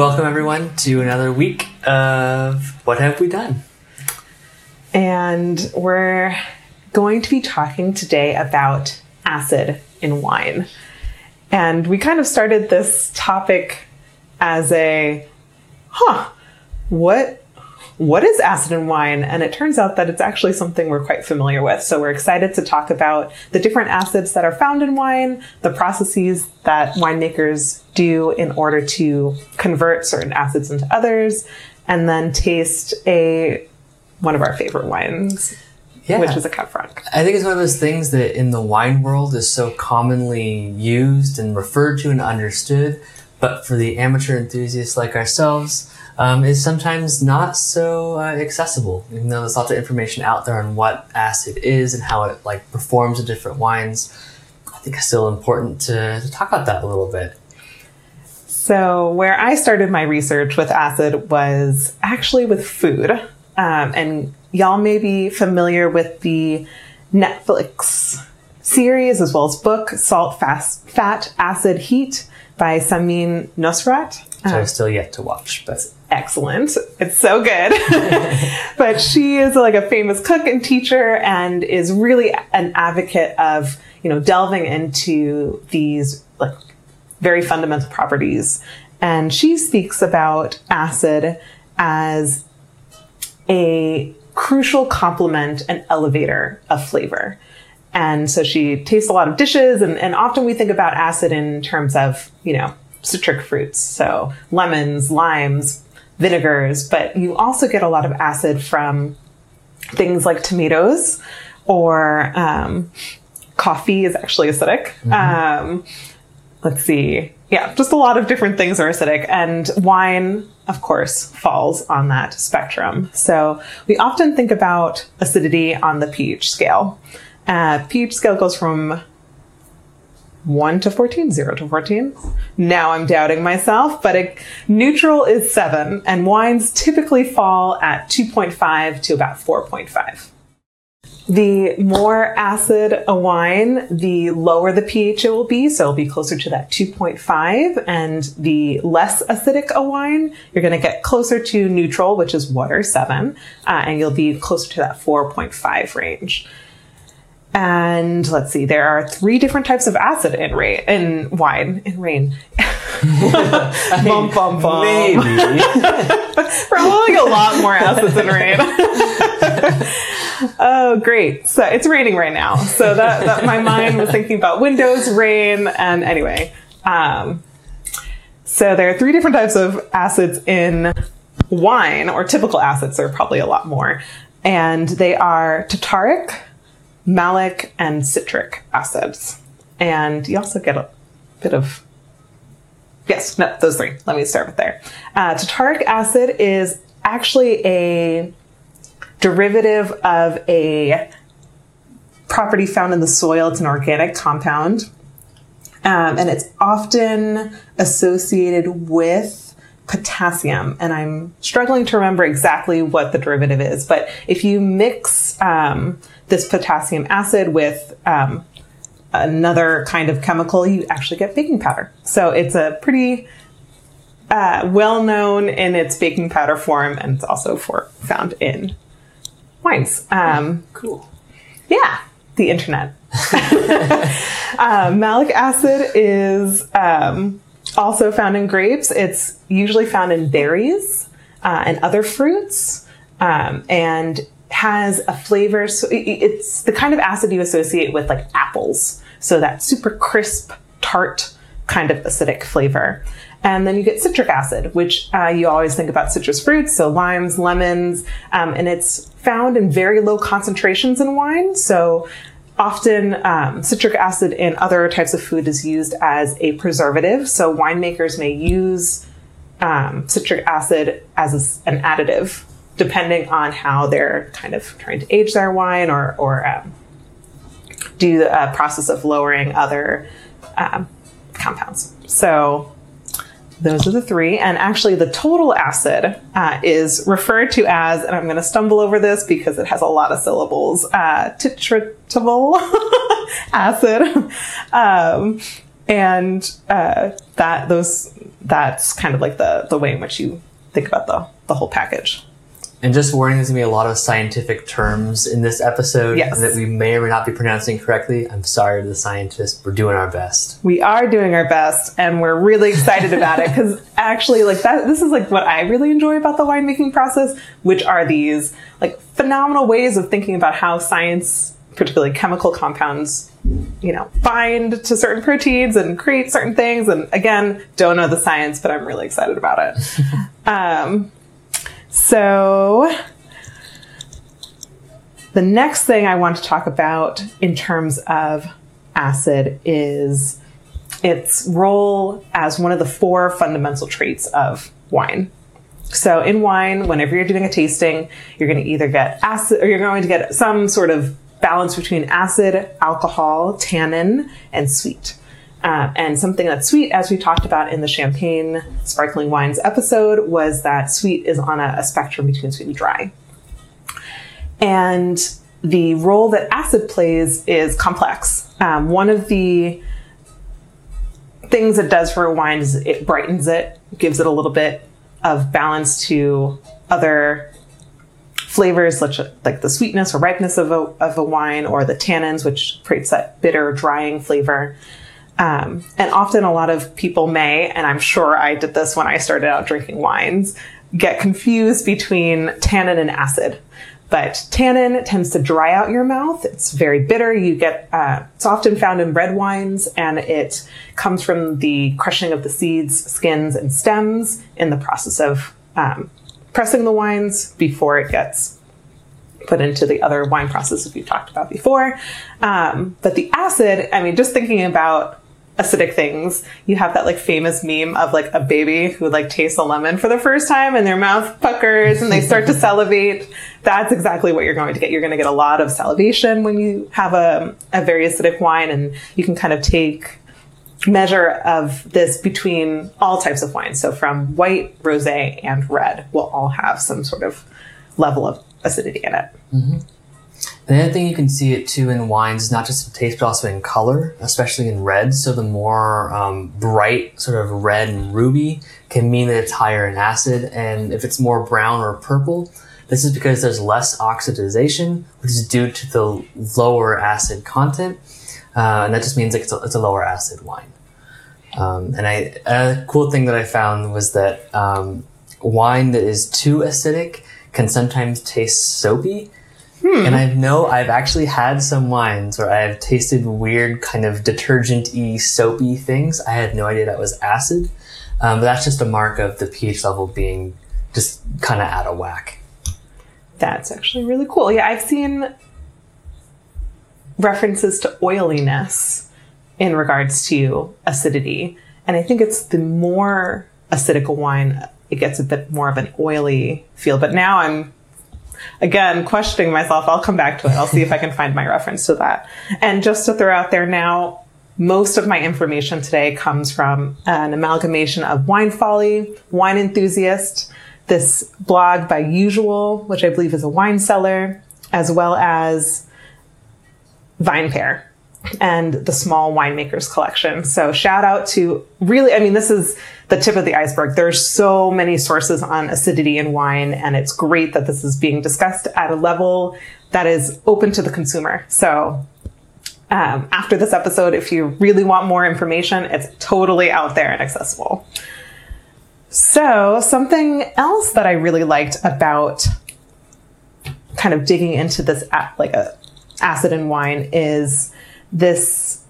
Welcome, everyone, to another week of What Have We Done? And we're going to be talking today about acid in wine. And we kind of started this topic as a, huh, what what is acid in wine? And it turns out that it's actually something we're quite familiar with. So we're excited to talk about the different acids that are found in wine, the processes that winemakers do in order to convert certain acids into others, and then taste a one of our favorite wines, Yeah. which is a Cab Franc. I think it's one of those things that in the wine world is so commonly used and referred to and understood, but for the amateur enthusiasts like ourselves, um, is sometimes not so uh, accessible. Even though there's lots of information out there on what acid is and how it like performs in different wines, I think it's still important to, to talk about that a little bit. So, where I started my research with acid was actually with food. Um, and y'all may be familiar with the Netflix series as well as book, Salt, Fast, Fat, Acid, Heat by Samin Nosrat. So uh-huh. I've still yet to watch, but excellent. It's so good. but she is like a famous cook and teacher and is really an advocate of, you know, delving into these like very fundamental properties. And she speaks about acid as a crucial complement and elevator of flavor. And so she tastes a lot of dishes, and, and often we think about acid in terms of, you know, citric fruits. So lemons, limes, vinegars, but you also get a lot of acid from things like tomatoes or um, coffee is actually acidic. Um, let's see. Yeah, just a lot of different things are acidic, and wine, of course, falls on that spectrum. So we often think about acidity on the pH scale. Uh, pH scale goes from 1 to 14, 0 to 14. Now I'm doubting myself, but neutral is 7, and wines typically fall at 2.5 to about 4.5. The more acid a wine, the lower the pH it will be, so it'll be closer to that 2.5, and the less acidic a wine, you're going to get closer to neutral, which is water 7, uh, and you'll be closer to that 4.5 range. And let's see, there are three different types of acid in rain, in wine, in rain. bum, bum, bum. maybe. Probably a lot more acids in rain. oh, great. So it's raining right now. So that, that my mind was thinking about windows, rain, and anyway. Um, so there are three different types of acids in wine, or typical acids. There are probably a lot more. And they are tartaric, malic, and citric acids. And you also get a bit of Yes, no, those three. Let me start with there. Uh, tartaric acid is actually a derivative of a property found in the soil. It's an organic compound. Um, and it's often associated with potassium. And I'm struggling to remember exactly what the derivative is. But if you mix um, this potassium acid with um, another kind of chemical, you actually get baking powder. So it's a pretty uh, well known in its baking powder form, and it's also for found in wines. Um, cool. yeah, the internet. uh, malic acid is um, also found in grapes. It's usually found in berries uh, and other fruits, um, and has a flavor. So it's the kind of acid you associate with like apples. So that super crisp, tart kind of acidic flavor. And then you get citric acid, which uh, you always think about citrus fruits, so limes, lemons, um, and it's found in very low concentrations in wine. So often um, citric acid in other types of food is used as a preservative. So winemakers may use um, citric acid as an additive, depending on how they're kind of trying to age their wine or, or um, do a process of lowering other um, compounds. So those are the three. And actually, the total acid uh, is referred to as, and I'm going to stumble over this because it has a lot of syllables, uh, titratable acid. um, and uh, that those that's kind of like the the way in which you think about the the whole package. And just warning, there's gonna be a lot of scientific terms in this episode Yes. that we may or may not be pronouncing correctly. I'm sorry to the scientists. We're doing our best. We are doing our best and we're really excited about it because actually like that this is like what I really enjoy about the winemaking process, which are these like phenomenal ways of thinking about how science, particularly chemical compounds, you know, bind to certain proteins and create certain things. And again, don't know the science, but I'm really excited about it. um, so the next thing I want to talk about in terms of acid is its role as one of the four fundamental traits of wine. So in wine, whenever you're doing a tasting, you're going to either get acid or you're going to get some sort of balance between acid, alcohol, tannin, and sweet. Uh, and something that's sweet, as we talked about in the champagne sparkling wines episode, was that sweet is on a, a spectrum between sweet and dry. And the role that acid plays is complex. Um, one of the things it does for a wine is it brightens it, gives it a little bit of balance to other flavors, such like the sweetness or ripeness of a, of a wine, or the tannins, which creates that bitter, drying flavor. Um, and often, a lot of people may, and I'm sure I did this when I started out drinking wines, get confused between tannin and acid. But tannin tends to dry out your mouth. It's very bitter. You get uh, it's often found in red wines, and it comes from the crushing of the seeds, skins, and stems in the process of um, pressing the wines before it gets put into the other wine processes we've talked about before. Um, but the acid, I mean, just thinking about acidic things, you have that like famous meme of like a baby who like tastes a lemon for the first time and their mouth puckers and they start to salivate. That's exactly what you're going to get. You're going to get a lot of salivation when you have a, a very acidic wine and you can kind of take measure of this between all types of wines. So from white, rosé, and red will all have some sort of level of acidity in it. Mm-hmm. The other thing you can see it too in wines is not just in taste, but also in color, especially in red. So the more um, bright, sort of red and ruby, can mean that it's higher in acid. And if it's more brown or purple, this is because there's less oxidization, which is due to the lower acid content. Uh, and that just means it's, a, it's a lower acid wine. Um, and I, a cool thing that I found was that um, wine that is too acidic can sometimes taste soapy. And I know I've actually had some wines where I've tasted weird kind of detergent-y soapy things. I had no idea that was acid. Um, but that's just a mark of the pH level being just kind of out of whack. That's actually really cool. Yeah, I've seen references to oiliness in regards to acidity. And I think it's the more acidic a wine, it gets a bit more of an oily feel. But now I'm again questioning myself. I'll come back to it. I'll see if I can find my reference to that. And just to throw out there now, most of my information today comes from an amalgamation of Wine Folly, Wine Enthusiast, this blog by Usual, which I believe is a wine cellar, as well as Vine Pair and the Small Winemakers Collection. So shout out to really, I mean, this is the tip of the iceberg. There's so many sources on acidity in wine, and it's great that this is being discussed at a level that is open to the consumer. So um, after this episode, if you really want more information, it's totally out there and accessible. So, something else that I really liked about kind of digging into this like a acid in wine is this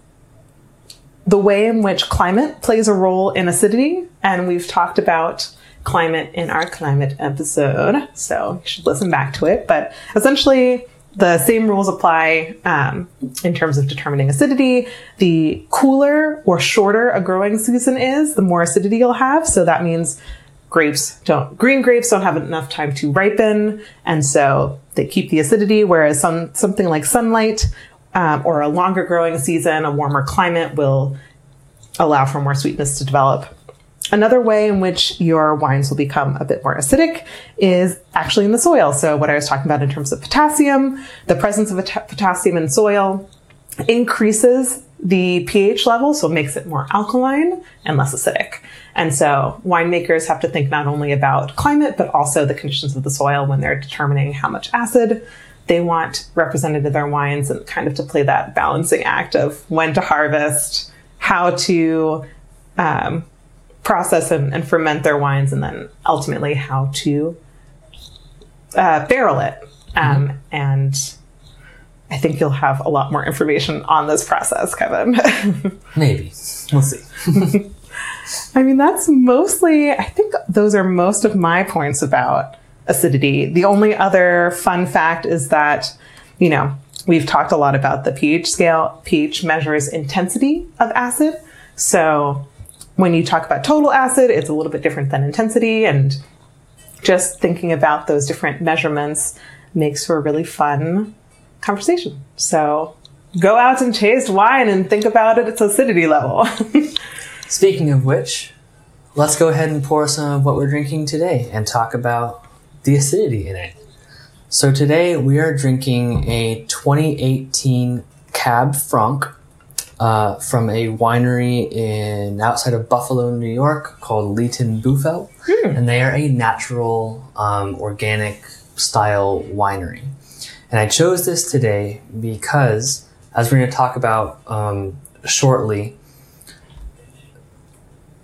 the way in which climate plays a role in acidity and we've talked about climate in our climate episode so you should listen back to it but essentially the same rules apply um, in terms of determining acidity. The cooler or shorter a growing season is, the more acidity you'll have. So that means grapes don't, green grapes don't have enough time to ripen. And so they keep the acidity, whereas some, something like sunlight um, or a longer growing season, a warmer climate will allow for more sweetness to develop. Another way in which your wines will become a bit more acidic is actually in the soil. So, what I was talking about in terms of potassium, the presence of potassium in soil increases the pH level, so it makes it more alkaline and less acidic. And so winemakers have to think not only about climate, but also the conditions of the soil when they're determining how much acid they want represented in their wines and kind of to play that balancing act of when to harvest, how to um, process and, and, ferment their wines, and then ultimately how to uh, barrel it. Um, mm-hmm. And I think you'll have a lot more information on this process, Kevin. Maybe. We'll see. I mean, that's mostly, I think those are most of my points about acidity. The only other fun fact is that, you know, we've talked a lot about the pH scale. pH measures intensity of acid. So when you talk about total acid, it's a little bit different than intensity. And just thinking about those different measurements makes for a really fun conversation. So go out and taste wine and think about it its acidity level. Speaking of which, let's go ahead and pour some of what we're drinking today and talk about the acidity in it. So today we are drinking a 2018 Cab Franc uh, from a winery in outside of Buffalo, New York, called Leighton Buffel, hmm. and they are a natural, um, organic style winery. And I chose this today because, as we're going to talk about um, shortly,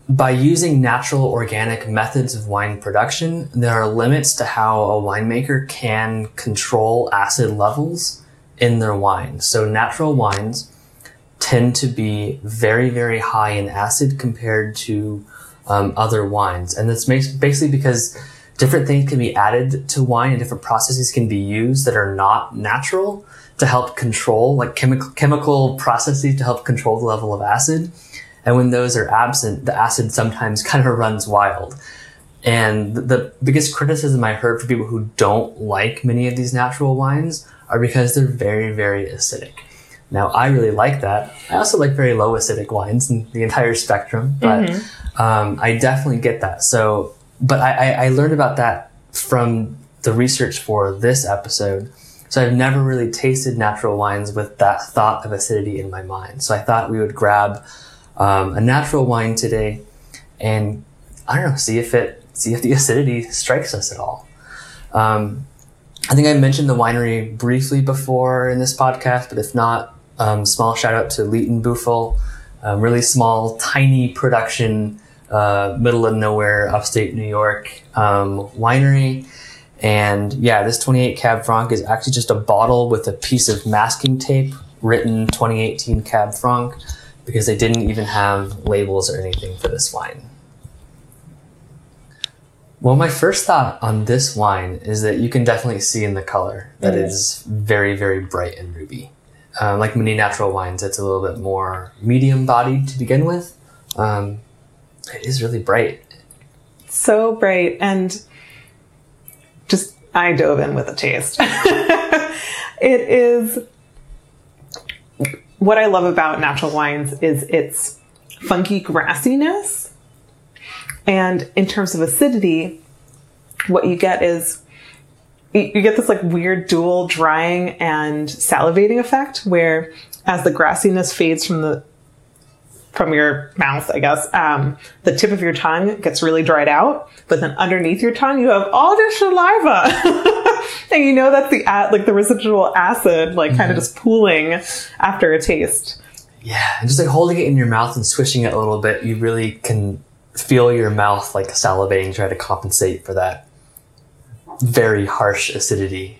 by using natural organic methods of wine production, there are limits to how a winemaker can control acid levels in their wine. So natural wines tend to be very, very high in acid compared to um, other wines. And that's basically because different things can be added to wine and different processes can be used that are not natural to help control, like chemical, chemical processes to help control the level of acid. And when those are absent, the acid sometimes kind of runs wild. And the biggest criticism I heard from people who don't like many of these natural wines are because they're very, very acidic. Now, I really like that. I also like very low acidic wines in the entire spectrum, but mm-hmm. um, I definitely get that. So, but I, I learned about that from the research for this episode. So I've never really tasted natural wines with that thought of acidity in my mind. So I thought we would grab um, a natural wine today, and I don't know, see if it see if the acidity strikes us at all. Um, I think I mentioned the winery briefly before in this podcast, but if not, um, small shout out to Leighton Buffel, um, really small, tiny production, uh, middle of nowhere, upstate New York um, winery. And yeah, this 28 Cab Franc is actually just a bottle with a piece of masking tape written 2018 Cab Franc because they didn't even have labels or anything for this wine. Well, my first thought on this wine is that you can definitely see in the color that mm. it is very, very bright and ruby. Uh, like many natural wines, it's a little bit more medium bodied to begin with. Um, it is really bright. So bright. And just, I dove in with a taste. it is what I love about natural wines is its funky grassiness. And in terms of acidity, what you get is you get this like weird dual drying and salivating effect where as the grassiness fades from the from your mouth, I guess, um, the tip of your tongue gets really dried out, but then underneath your tongue, you have all this saliva. and you know that's the like the residual acid like mm-hmm. kind of just pooling after a taste. Yeah, and just like holding it in your mouth and swishing it a little bit, you really can feel your mouth like salivating, try to compensate for that very harsh acidity.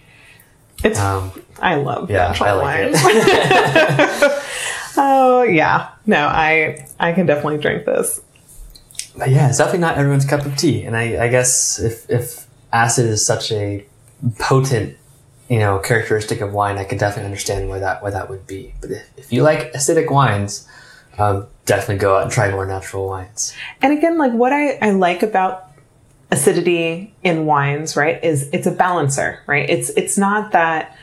It's um, I love yeah, I like it. oh yeah, no, I I can definitely drink this. But yeah, it's definitely not everyone's cup of tea, and I, I guess if if acid is such a potent, you know, characteristic of wine, I can definitely understand why that why that would be. But if, if you like acidic wines, um, definitely go out and try more natural wines. And again, like what I, I like about acidity in wines, right, is it's a balancer, right? It's it's not that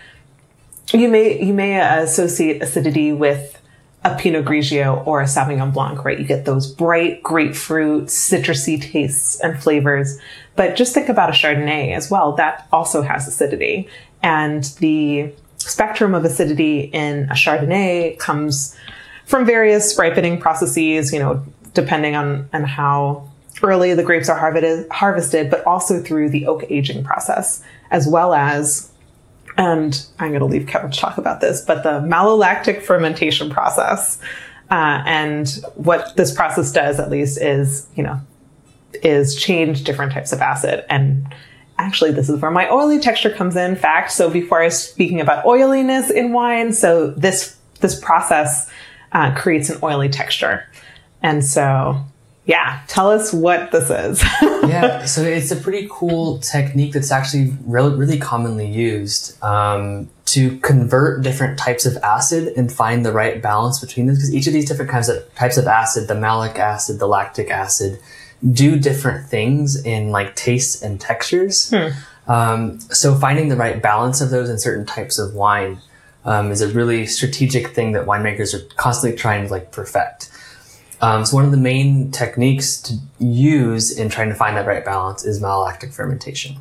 you may you may associate acidity with a Pinot Grigio or a Sauvignon Blanc, right? You get those bright grapefruit, citrusy tastes and flavors. But just think about a Chardonnay as well. That also has acidity. And the spectrum of acidity in a Chardonnay comes from various ripening processes, you know, depending on, on how early the grapes are harvested, harvested, but also through the oak aging process, as well as, and I'm going to leave Kevin to talk about this, but the malolactic fermentation process. Uh, and what this process does, at least, is, you know, is change different types of acid. And actually, this is where my oily texture comes in. Fact. So before I was speaking about oiliness in wine, so this this process uh, creates an oily texture. And so, yeah, tell us what this is. yeah, so it's a pretty cool technique that's actually really, really commonly used um, to convert different types of acid and find the right balance between them. Because each of these different kinds of types of acid, the malic acid, the lactic acid, do different things in like tastes and textures. Hmm. Um, so finding the right balance of those in certain types of wine um, is a really strategic thing that winemakers are constantly trying to like perfect. Um, so one of the main techniques to use in trying to find that right balance is malolactic fermentation.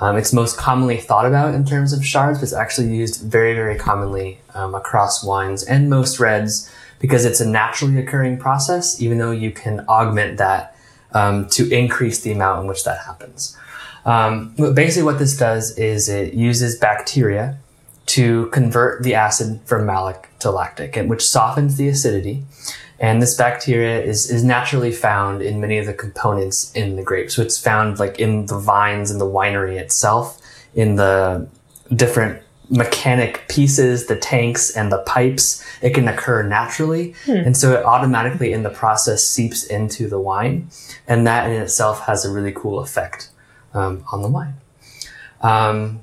Um, it's most commonly thought about in terms of Chards, but it's actually used very, very commonly um, across wines and most reds because it's a naturally occurring process, even though you can augment that um, to increase the amount in which that happens. Um, basically, what this does is it uses bacteria to convert the acid from malic to lactic, and which softens the acidity. And this bacteria is, is naturally found in many of the components in the grape. So it's found like in the vines in the winery itself, in the different mechanic pieces, the tanks and the pipes, it can occur naturally. Hmm. And so it automatically in the process seeps into the wine. And that in itself has a really cool effect um, on the wine. Um,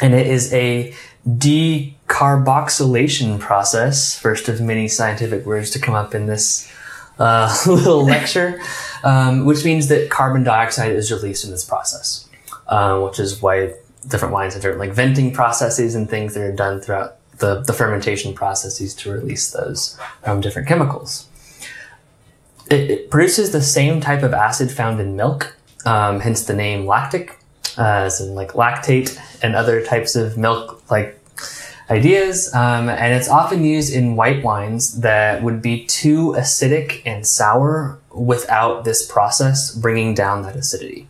and it is a decarboxylation process, first of many scientific words to come up in this uh, little lecture, um, which means that carbon dioxide is released in this process, uh, which is why different wines have different like venting processes and things that are done throughout the, the fermentation processes to release those different chemicals. It, it, produces the same type of acid found in milk, um, hence the name lactic, uh, as in like lactate and other types of milk like ideas. Um, and it's often used in white wines that would be too acidic and sour without this process bringing down that acidity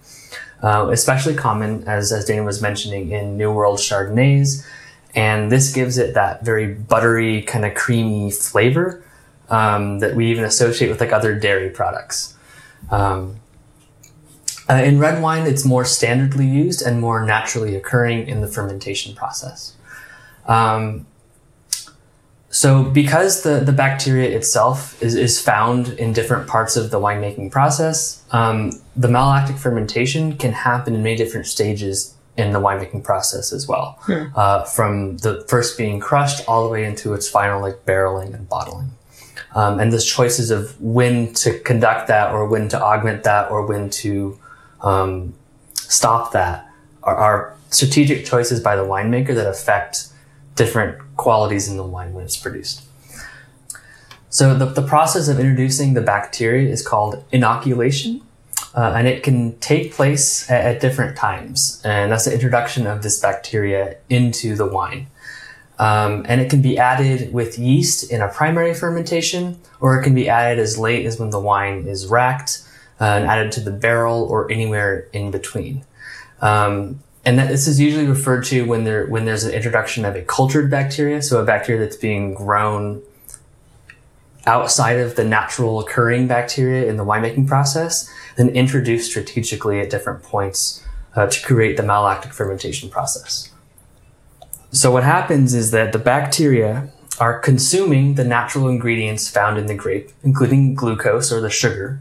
uh, especially common, as, as Dana was mentioning, in New World Chardonnays. And this gives it that very buttery, kind of creamy flavor um, that we even associate with like other dairy products. Um, uh, in red wine, it's more standardly used and more naturally occurring in the fermentation process. Um, so because the, the bacteria itself is, is found in different parts of the winemaking process, um, the malolactic fermentation can happen in many different stages in the winemaking process as well. Hmm. Uh, from the first being crushed all the way into its final like barreling and bottling. Um, and those choices of when to conduct that or when to augment that or when to um, stop that are, are strategic choices by the winemaker that affect different qualities in the wine when it's produced. So the, the process of introducing the bacteria is called inoculation, uh, and it can take place at, at, different times. And that's the introduction of this bacteria into the wine. Um, and it can be added with yeast in a primary fermentation, or it can be added as late as when the wine is racked uh, and added to the barrel or anywhere in between. Um, and that this is usually referred to when there when there's an introduction of a cultured bacteria, so a bacteria that's being grown outside of the natural occurring bacteria in the winemaking process, then introduced strategically at different points uh, to create the malolactic fermentation process. So what happens is that the bacteria are consuming the natural ingredients found in the grape, including glucose or the sugar,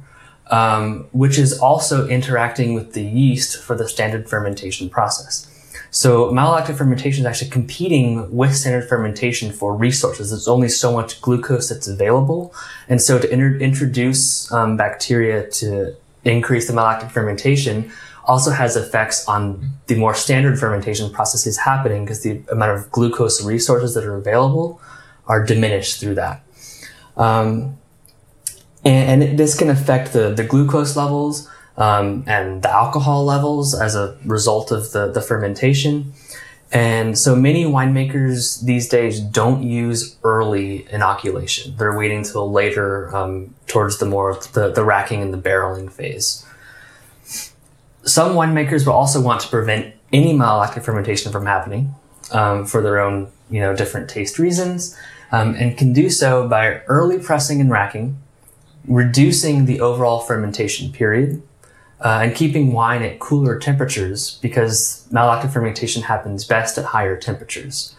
um, which is also interacting with the yeast for the standard fermentation process. So malolactic fermentation is actually competing with standard fermentation for resources. There's only so much glucose that's available. And so to inter- introduce um, bacteria to increase the malolactic fermentation also has effects on the more standard fermentation processes happening because the amount of glucose resources that are available are diminished through that. Um, and, and this can affect the, the glucose levels um, and the alcohol levels as a result of the, the fermentation. And so many winemakers these days don't use early inoculation. They're waiting till later, um, towards the more the, the racking and the barreling phase. Some winemakers will also want to prevent any malolactic fermentation from happening um, for their own, you know, different taste reasons, um, and can do so by early pressing and racking, reducing the overall fermentation period, uh, and keeping wine at cooler temperatures because malolactic fermentation happens best at higher temperatures.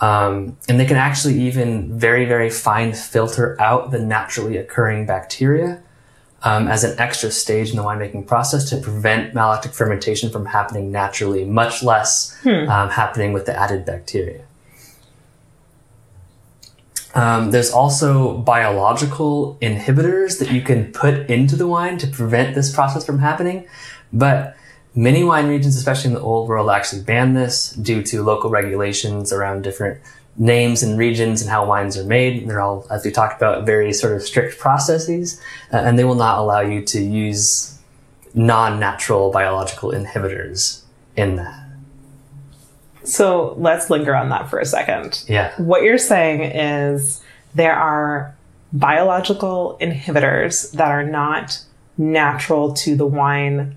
Um, and they can actually even very, very fine filter out the naturally occurring bacteria um, as an extra stage in the winemaking process to prevent malolactic fermentation from happening naturally, much less um, happening with the added bacteria. Um, there's also biological inhibitors that you can put into the wine to prevent this process from happening. But many wine regions, especially in the old world, actually ban this due to local regulations around different names and regions and how wines are made. They're all, as we talked about, very sort of strict processes, uh, and they will not allow you to use non-natural biological inhibitors in that. So let's linger on that for a second. Yeah. What you're saying is there are biological inhibitors that are not natural to the wine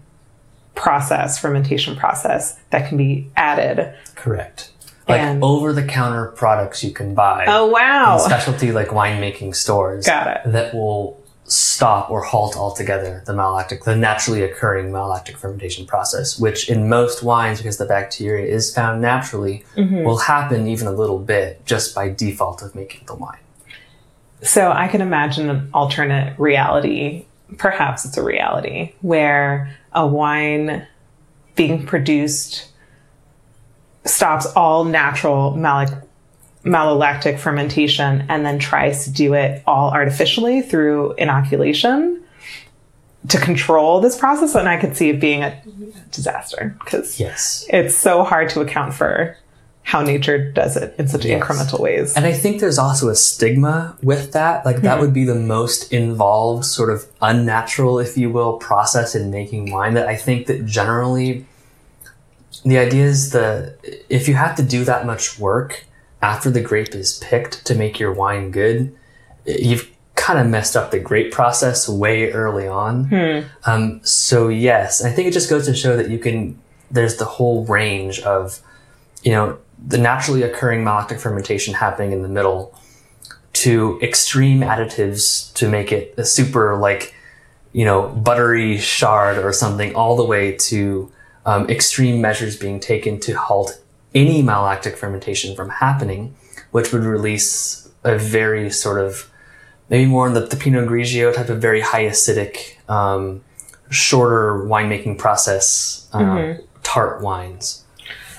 process, fermentation process, that can be added. Correct. Like And- over the counter products you can buy. Oh, wow. specialty like winemaking stores Got it. that will stop or halt altogether the malolactic, the naturally occurring malolactic fermentation process, which in most wines, because the bacteria is found naturally, Mm-hmm. will happen even a little bit just by default of making the wine. So I can imagine an alternate reality. Perhaps it's a reality where a wine being produced stops all natural malic- malolactic fermentation and then tries to do it all artificially through inoculation to control this process. And I could see it being a disaster because Yes. it's so hard to account for how nature does it in such Yes. incremental ways. And I think there's also a stigma with that. Like that hmm. would be the most involved, sort of unnatural, if you will, process in making wine that I think that generally the idea is the if you have to do that much work after the grape is picked to make your wine good, you've kind of messed up the grape process way early on. Um, so yes, I think it just goes to show that you can. There's the whole range of, you know, the naturally occurring malolactic fermentation happening in the middle, to extreme additives to make it a super like, you know, buttery Chard or something, all the way to um, extreme measures being taken to halt any malolactic fermentation from happening, which would release a very sort of maybe more in the, the Pinot Grigio type of very high acidic, um, shorter winemaking process, um, tart wines.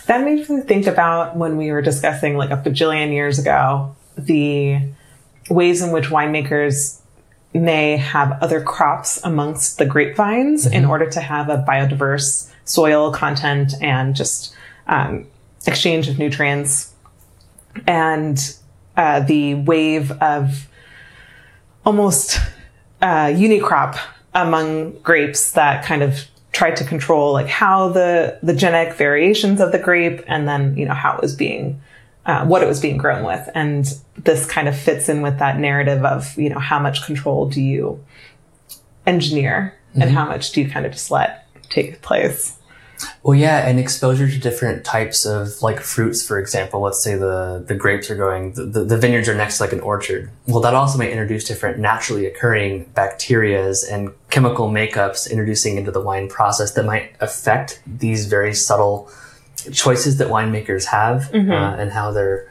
That makes me think about when we were discussing like a bajillion years ago the ways in which winemakers may have other crops amongst the grapevines in order to have a biodiverse soil content and just um, exchange of nutrients. And uh, the wave of almost uh, unicrop among grapes that kind of tried to control like how the the genetic variations of the grape and then you know how it was being uh, what it was being grown with and this kind of fits in with that narrative of you know how much control do you engineer and how much do you kind of just let take place Well, yeah, and exposure to different types of like fruits, for example. Let's say the the grapes are going, the, the, vineyards are next to like an orchard. Well, that also may introduce different naturally occurring bacterias and chemical makeups introducing into the wine process that might affect these very subtle choices that winemakers have uh, and how they're,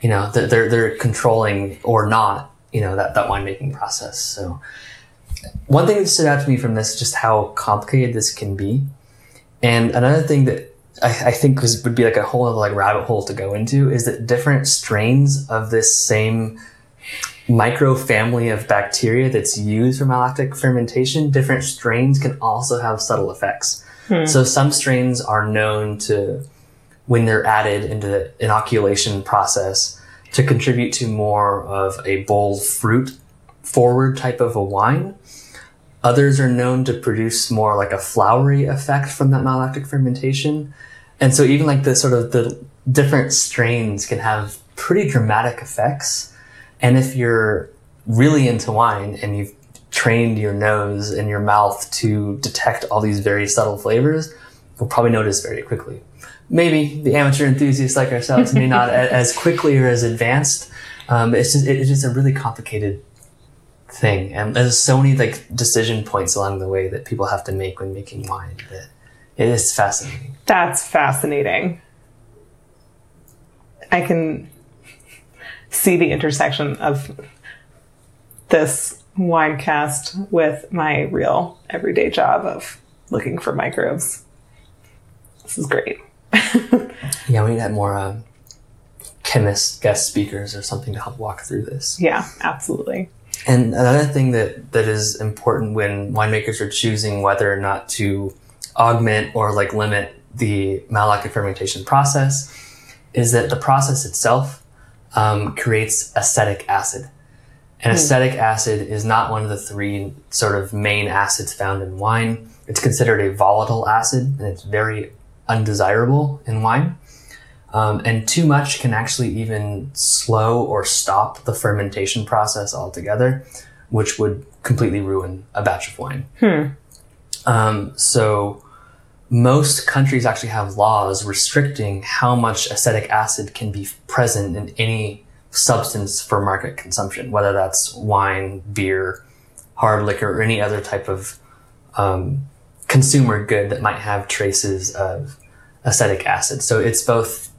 you know, they're, they're they're controlling or not, you know, that that winemaking process. So. One thing that stood out to me from this is just how complicated this can be. And another thing that I, I think was, would be like a whole other like rabbit hole to go into is that different strains of this same micro family of bacteria that's used for malolactic fermentation, different strains can also have subtle effects. Hmm. So some strains are known to, when they're added into the inoculation process, to contribute to more of a bold fruit forward type of a wine. Others are known to produce more like a flowery effect from that malolactic fermentation. And so even like the sort of the different strains can have pretty dramatic effects. And if you're really into wine and you've trained your nose and your mouth to detect all these very subtle flavors, you'll probably notice very quickly. Maybe the amateur enthusiasts like ourselves may not as quickly or as advanced. Um, it's just it's just a really complicated thing, and there's so many like decision points along the way that people have to make when making wine that it is fascinating. That's fascinating. I can see the intersection of this wine cast with my real everyday job of looking for microbes. This is great. yeah, we need to have more um, chemists, guest speakers, or something to help walk through this. Yeah, absolutely. And another thing that, that is important when winemakers are choosing whether or not to augment or like limit the malolactic fermentation process is that the process itself um, creates acetic acid. And mm. acetic acid is not one of the three sort of main acids found in wine. It's considered a volatile acid and it's very undesirable in wine. Um, and too much can actually even slow or stop the fermentation process altogether, which would completely ruin a batch of wine. Hmm. Um, so most countries actually have laws restricting how much acetic acid can be present in any substance for market consumption, whether that's wine, beer, hard liquor, or any other type of um, consumer good that might have traces of acetic acid. So it's both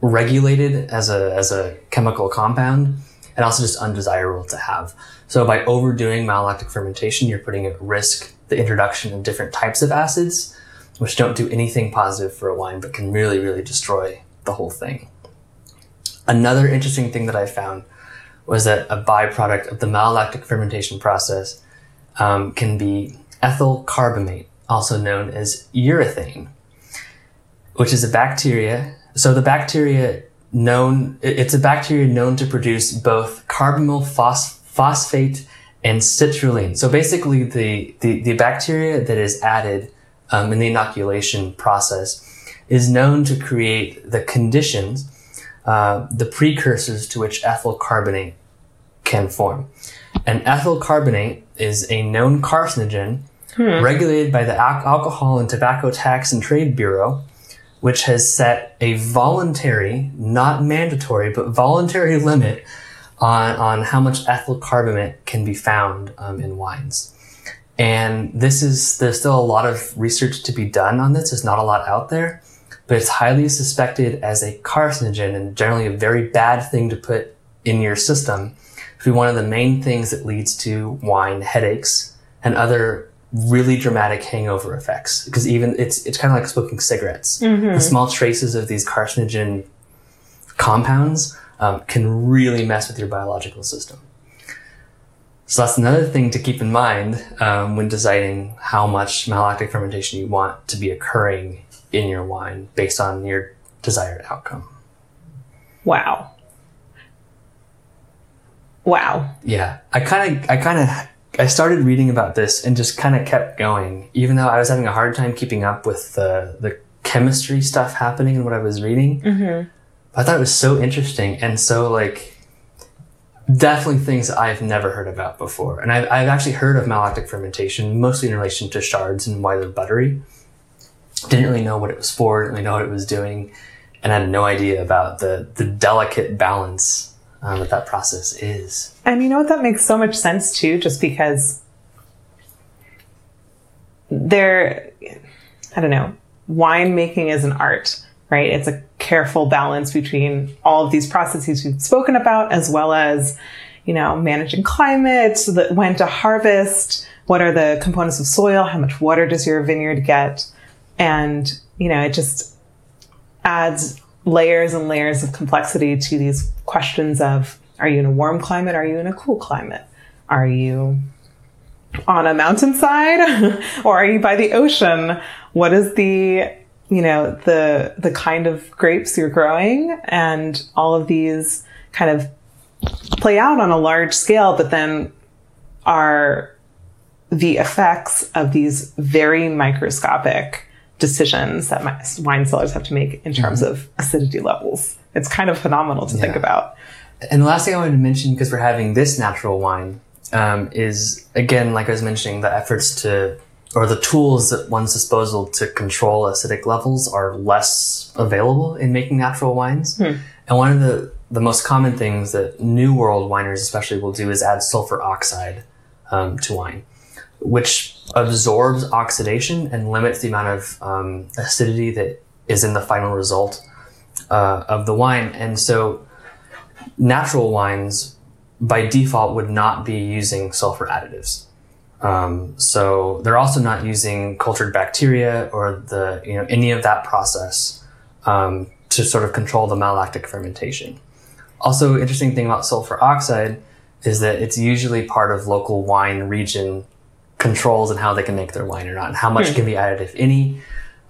regulated as a as a chemical compound and also just undesirable to have. So by overdoing malolactic fermentation, you're putting at risk the introduction of different types of acids, which don't do anything positive for a wine, but can really, really destroy the whole thing. Another interesting thing that I found was that a byproduct of the malolactic fermentation process um, can be ethyl carbamate, also known as urethane, which is a bacteria so the bacteria known, it's a bacteria known to produce both carbamyl phos- phosphate and citrulline. So basically the, the, the bacteria that is added um, in the inoculation process is known to create the conditions, uh, the precursors to which ethyl carbamate can form. And ethyl carbamate is a known carcinogen hmm. regulated by the Alcohol and Tobacco Tax and Trade Bureau which has set a voluntary, not mandatory, but voluntary limit on, on how much ethyl carbamate can be found um, in wines. And this is, there's still a lot of research to be done on this. There's not a lot out there, but it's highly suspected as a carcinogen and generally a very bad thing to put in your system. To be one of the main things that leads to wine headaches and other really dramatic hangover effects because even it's it's kind of like smoking cigarettes. Mm-hmm. The small traces of these carcinogen compounds um, can really mess with your biological system. So that's another thing to keep in mind um, when deciding how much malolactic fermentation you want to be occurring in your wine based on your desired outcome. Wow. Wow. Yeah, I kind of I kind of I started reading about this and just kind of kept going, even though I was having a hard time keeping up with the the chemistry stuff happening in what I was reading. Mm-hmm. I thought it was so interesting and so like definitely things I've never heard about before. And I've, I've actually heard of malolactic fermentation, mostly in relation to Chards and why they're buttery. Didn't really know what it was for, didn't really know what it was doing, and I had no idea about the the delicate balance um, that that process is. And you know what? That makes so much sense too, just because there, I don't know, winemaking is an art, right? It's a careful balance between all of these processes we've spoken about, as well as, you know, managing climate, the, when to harvest, what are the components of soil, how much water does your vineyard get? And, you know, it just adds layers and layers of complexity to these questions of are you in a warm climate? Are you in a cool climate? Are you on a mountainside or are you by the ocean? What is the, you know, the, the kind of grapes you're growing and all of these kind of play out on a large scale, but then are the effects of these very microscopic decisions that my, wine sellers have to make in terms mm-hmm. of acidity levels. It's kind of phenomenal to yeah. think about. And the last thing I wanted to mention, because we're having this natural wine, um, is again, like I was mentioning, the efforts to or the tools at one's disposal to control acidic levels are less available in making natural wines. Hmm. And one of the, the most common things that New World wineries especially will do is add sulfur oxide um, to wine, which absorbs oxidation and limits the amount of um, acidity that is in the final result uh, of the wine. And so natural wines by default would not be using sulfur additives. Um, so they're also not using cultured bacteria or the you know any of that process um, to sort of control the malolactic fermentation. Also, interesting thing about sulfur oxide is that it's usually part of local wine region controls and how they can make their wine or not, and how much mm. can be added, if any.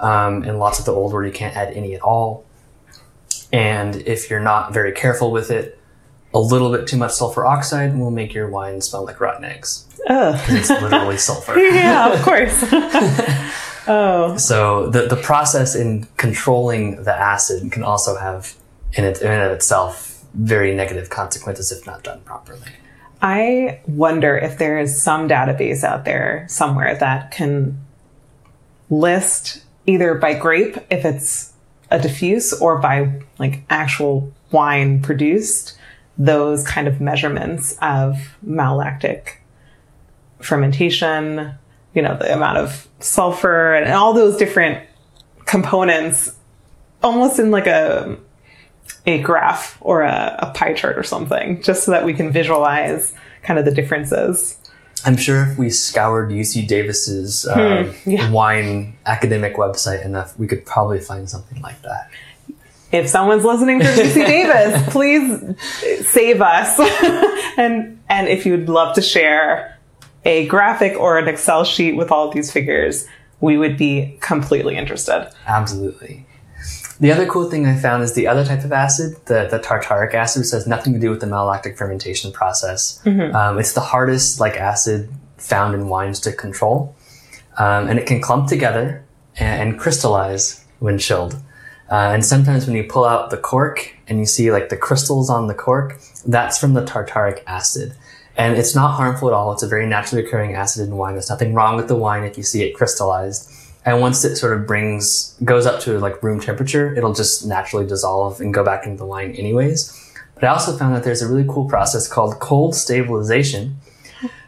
Um, and lots of the old where you can't add any at all. And if you're not very careful with it, a little bit too much sulfur oxide will make your wine smell like rotten eggs. Oh. It's literally sulfur. yeah, of course. oh. So the, the process in controlling the acid can also have in it in of itself very negative consequences if not done properly. I wonder if there is some database out there somewhere that can list either by grape if it's a diffuse or by like actual wine produced those kind of measurements of malolactic fermentation, you know, the amount of sulfur and all those different components almost in like a a graph or a, a pie chart or something, just so that we can visualize kind of the differences. I'm sure if we scoured UC Davis's uh, hmm, yeah. wine academic website enough, we could probably find something like that if someone's listening from UC Davis, please save us. and and if you'd love to share a graphic or an Excel sheet with all of these figures, we would be completely interested. Absolutely. The other cool thing I found is the other type of acid, the, the tartaric acid, which has nothing to do with the malolactic fermentation process. Mm-hmm. Um, it's the hardest like acid found in wines to control. Um, and it can clump together and, and crystallize when chilled. Uh, and sometimes when you pull out the cork and you see like the crystals on the cork, that's from the tartaric acid. And it's not harmful at all. It's a very naturally occurring acid in wine. There's nothing wrong with the wine if you see it crystallized. And once it sort of brings, goes up to like room temperature, it'll just naturally dissolve and go back into the wine anyways. But I also found that there's a really cool process called cold stabilization,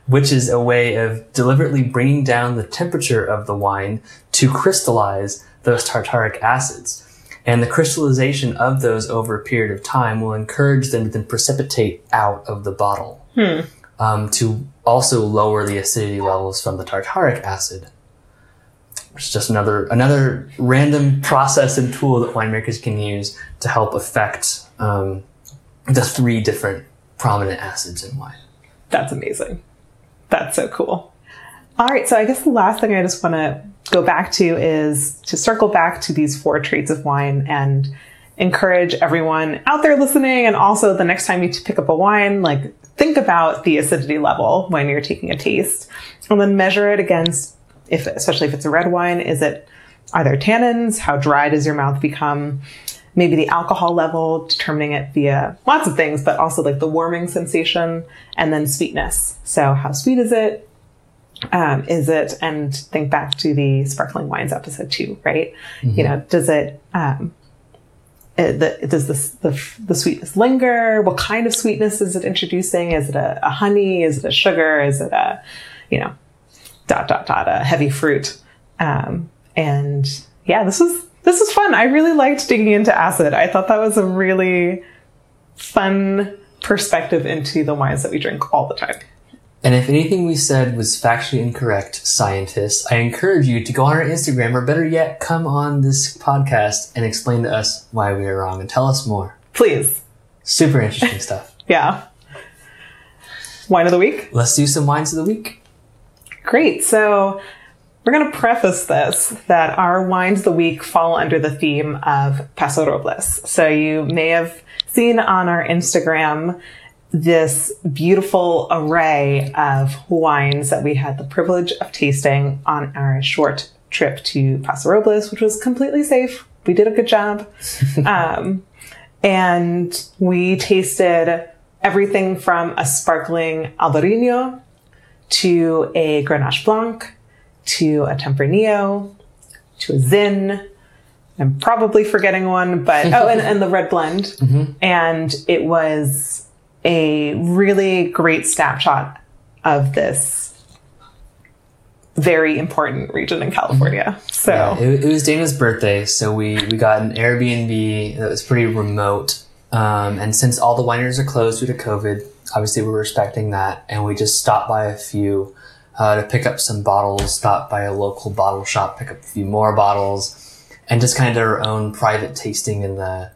which is a way of deliberately bringing down the temperature of the wine to crystallize those tartaric acids. And the crystallization of those over a period of time will encourage them to then precipitate out of the bottle hmm. um, to also lower the acidity levels from the tartaric acid. It's just another another random process and tool that winemakers can use to help affect um, the three different prominent acids in wine. That's amazing. That's so cool. All right, so I guess the last thing I just want to go back to is to circle back to these four traits of wine and encourage everyone out there listening and also the next time you pick up a wine like think about the acidity level when you're taking a taste and then measure it against if especially if it's a red wine is it are there tannins? How dry does your mouth become? Maybe the alcohol level determining it via lots of things but also like the warming sensation and then sweetness. So how sweet is it? Um, is it and think back to the sparkling wines episode too right? Mm-hmm. you know does it um, it, the, does the, the, the sweetness linger? What kind of sweetness is it introducing? Is it a, a, honey? Is it a sugar? Is it a you know dot dot dot a heavy fruit um, and yeah this was this was fun i really liked digging into acid i thought that was a really fun perspective into the wines that we drink all the time and if anything we said was factually incorrect, scientists, I encourage you to go on our Instagram or better yet, come on this podcast and explain to us why we are wrong and tell us more. Please. Super interesting stuff. yeah. Wine of the week? Let's do some wines of the week. Great. So we're going to preface this that our wines of the week fall under the theme of Paso Robles. So you may have seen on our Instagram this beautiful array of wines that we had the privilege of tasting on our short trip to Paso Robles, which was completely safe. We did a good job. um, and we tasted everything from a sparkling Albarino to a Grenache Blanc to a Tempranillo to a Zin. I'm probably forgetting one, but oh, and, and the red blend. And it was a really great snapshot of this very important region in California. So Yeah, it, it was Dana's birthday, so we, we got an Airbnb that was pretty remote. Um, and since all the wineries are closed due to COVID, obviously we're respecting that, and we just stopped by a few uh, to pick up some bottles, stopped by a local bottle shop, pick up a few more bottles, and just kind of did our own private tasting in the,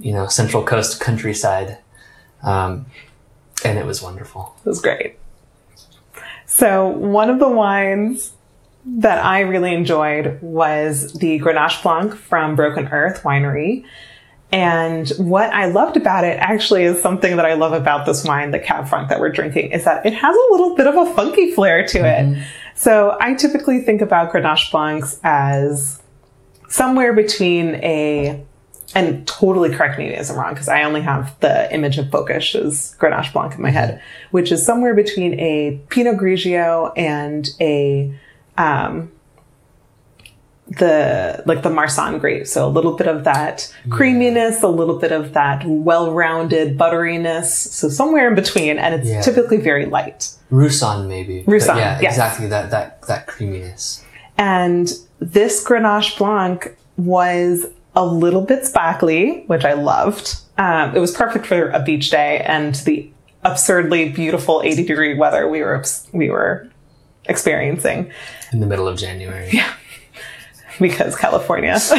you know, Central Coast countryside. Um, and it was wonderful. It was great. So one of the wines that I really enjoyed was the Grenache Blanc from Broken Earth Winery. And what I loved about it actually is something that I love about this wine, the Cab Franc that we're drinking, is that it has a little bit of a funky flair to it. So I typically think about Grenache Blancs as somewhere between a and totally correct me if I'm wrong, because I only have the image of Bocage as Grenache Blanc in my head, which is somewhere between a Pinot Grigio and a, um, the, like the Marsanne grape. So a little bit of that creaminess, a little bit of that well-rounded butteriness. So somewhere in between, and it's Yeah. typically very light. Roussanne, maybe. But Roussanne, yeah, yes. exactly that, that, that creaminess. And this Grenache Blanc was a little bit sparkly, which I loved. Um, it was perfect for a beach day and the absurdly beautiful 80 degree weather we were we were experiencing in the middle of January. because California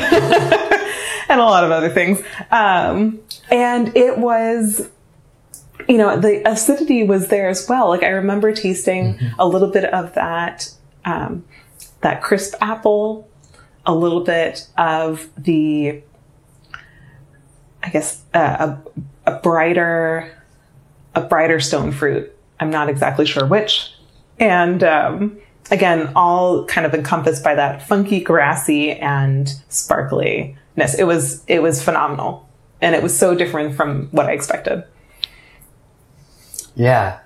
and a lot of other things. Um, and it was, you know, the acidity was there as well. Like I remember tasting a little bit of that, um, that crisp apple, a little bit of the, I guess, uh, a, a brighter, a brighter stone fruit. I'm not exactly sure which. And, um, again, all kind of encompassed by that funky, grassy and sparkliness. It was, it was phenomenal. And it was so different from what I expected. Yeah,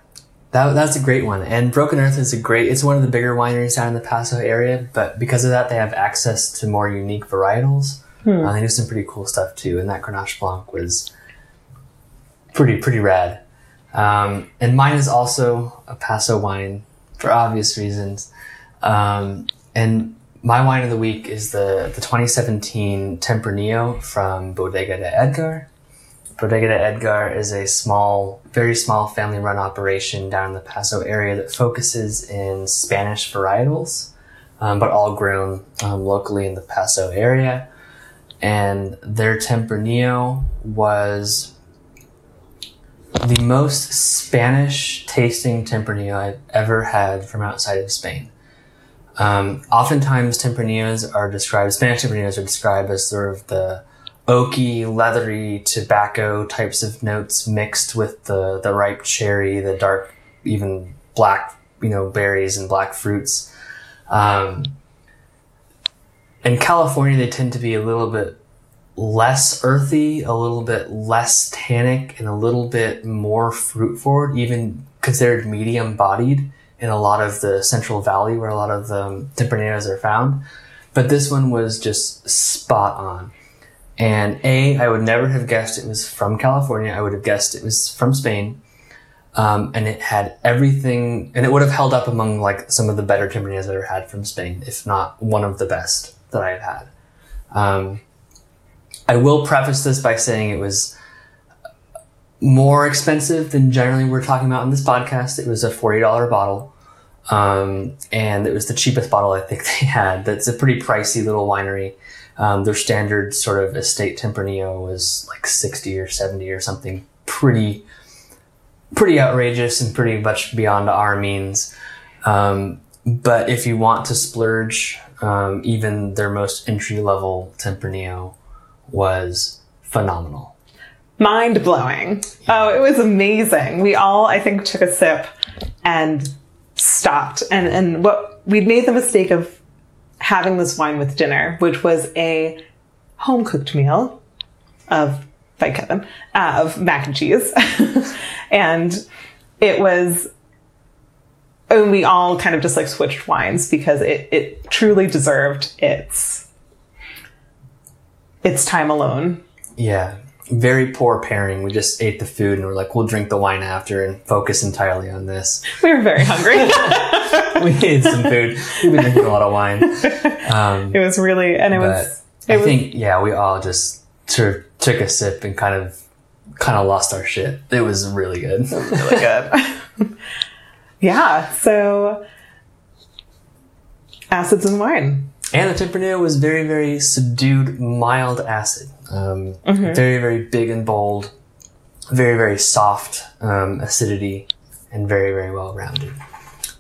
that, that's a great one. And Broken Earth is a great, it's one of the bigger wineries down in the Paso area, but because of that, they have access to more unique varietals. Uh, they do some pretty cool stuff too. And that Grenache Blanc was pretty, pretty rad. Um, and mine is also a Paso wine for obvious reasons. Um, and my wine of the week is the, the 2017 Tempranillo from Bodega de Edgar. Bodega de Edgar is a small, very small family run operation down in the Paso area that focuses in Spanish varietals, um, but all grown um, locally in the Paso area. And their Tempranillo was the most Spanish tasting Tempranillo I've ever had from outside of Spain. Um, oftentimes, Tempranillos are described, Spanish Tempranillos are described as sort of the oaky, leathery tobacco types of notes mixed with the, the ripe cherry, the dark, even black, you know, berries and black fruits. Um, in California, they tend to be a little bit less earthy, a little bit less tannic, and a little bit more fruit forward, even considered medium bodied in a lot of the Central Valley where a lot of the um, are found. But this one was just spot on. And A, I would never have guessed it was from California. I would have guessed it was from Spain. Um, and it had everything, and it would have held up among like some of the better Tempranillos I've ever had from Spain, if not one of the best that I have had. Um, I will preface this by saying it was more expensive than generally we're talking about in this podcast. It was a $40 bottle. Um, and it was the cheapest bottle I think they had. That's a pretty pricey little winery. Um, their standard sort of estate Tempranillo was like 60 or 70 or something pretty, pretty outrageous and pretty much beyond our means. Um, but if you want to splurge, um, even their most entry level Tempranillo was phenomenal. Mind blowing. Oh, it was amazing. We all, I think, took a sip and stopped. And, and what we'd made the mistake of having this wine with dinner, which was a home cooked meal of by Kevin uh, of mac and cheese, and it was. And we all kind of just like switched wines because it, it truly deserved its its time alone. Yeah. Very poor pairing. We just ate the food and we're like, we'll drink the wine after and focus entirely on this. We were very hungry. we needed some food. We've been drinking a lot of wine. Um, it was really, and it was. It I was, think, yeah, we all just sort of took a sip and kind of, kind of lost our shit. It was really good. really good. yeah. So, acids and wine. And the Tempranillo was very, very subdued, mild acid. Um, Very, very big and bold. Very, very soft um, acidity, and very, very well rounded.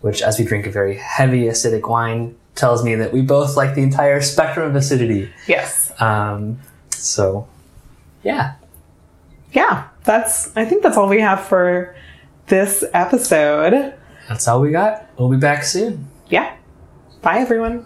Which, as we drink a very heavy acidic wine, tells me that we both like the entire spectrum of acidity. Yes. Um, so, yeah. Yeah. That's. I think that's all we have for this episode. That's all we got. We'll be back soon. Yeah. Bye, everyone.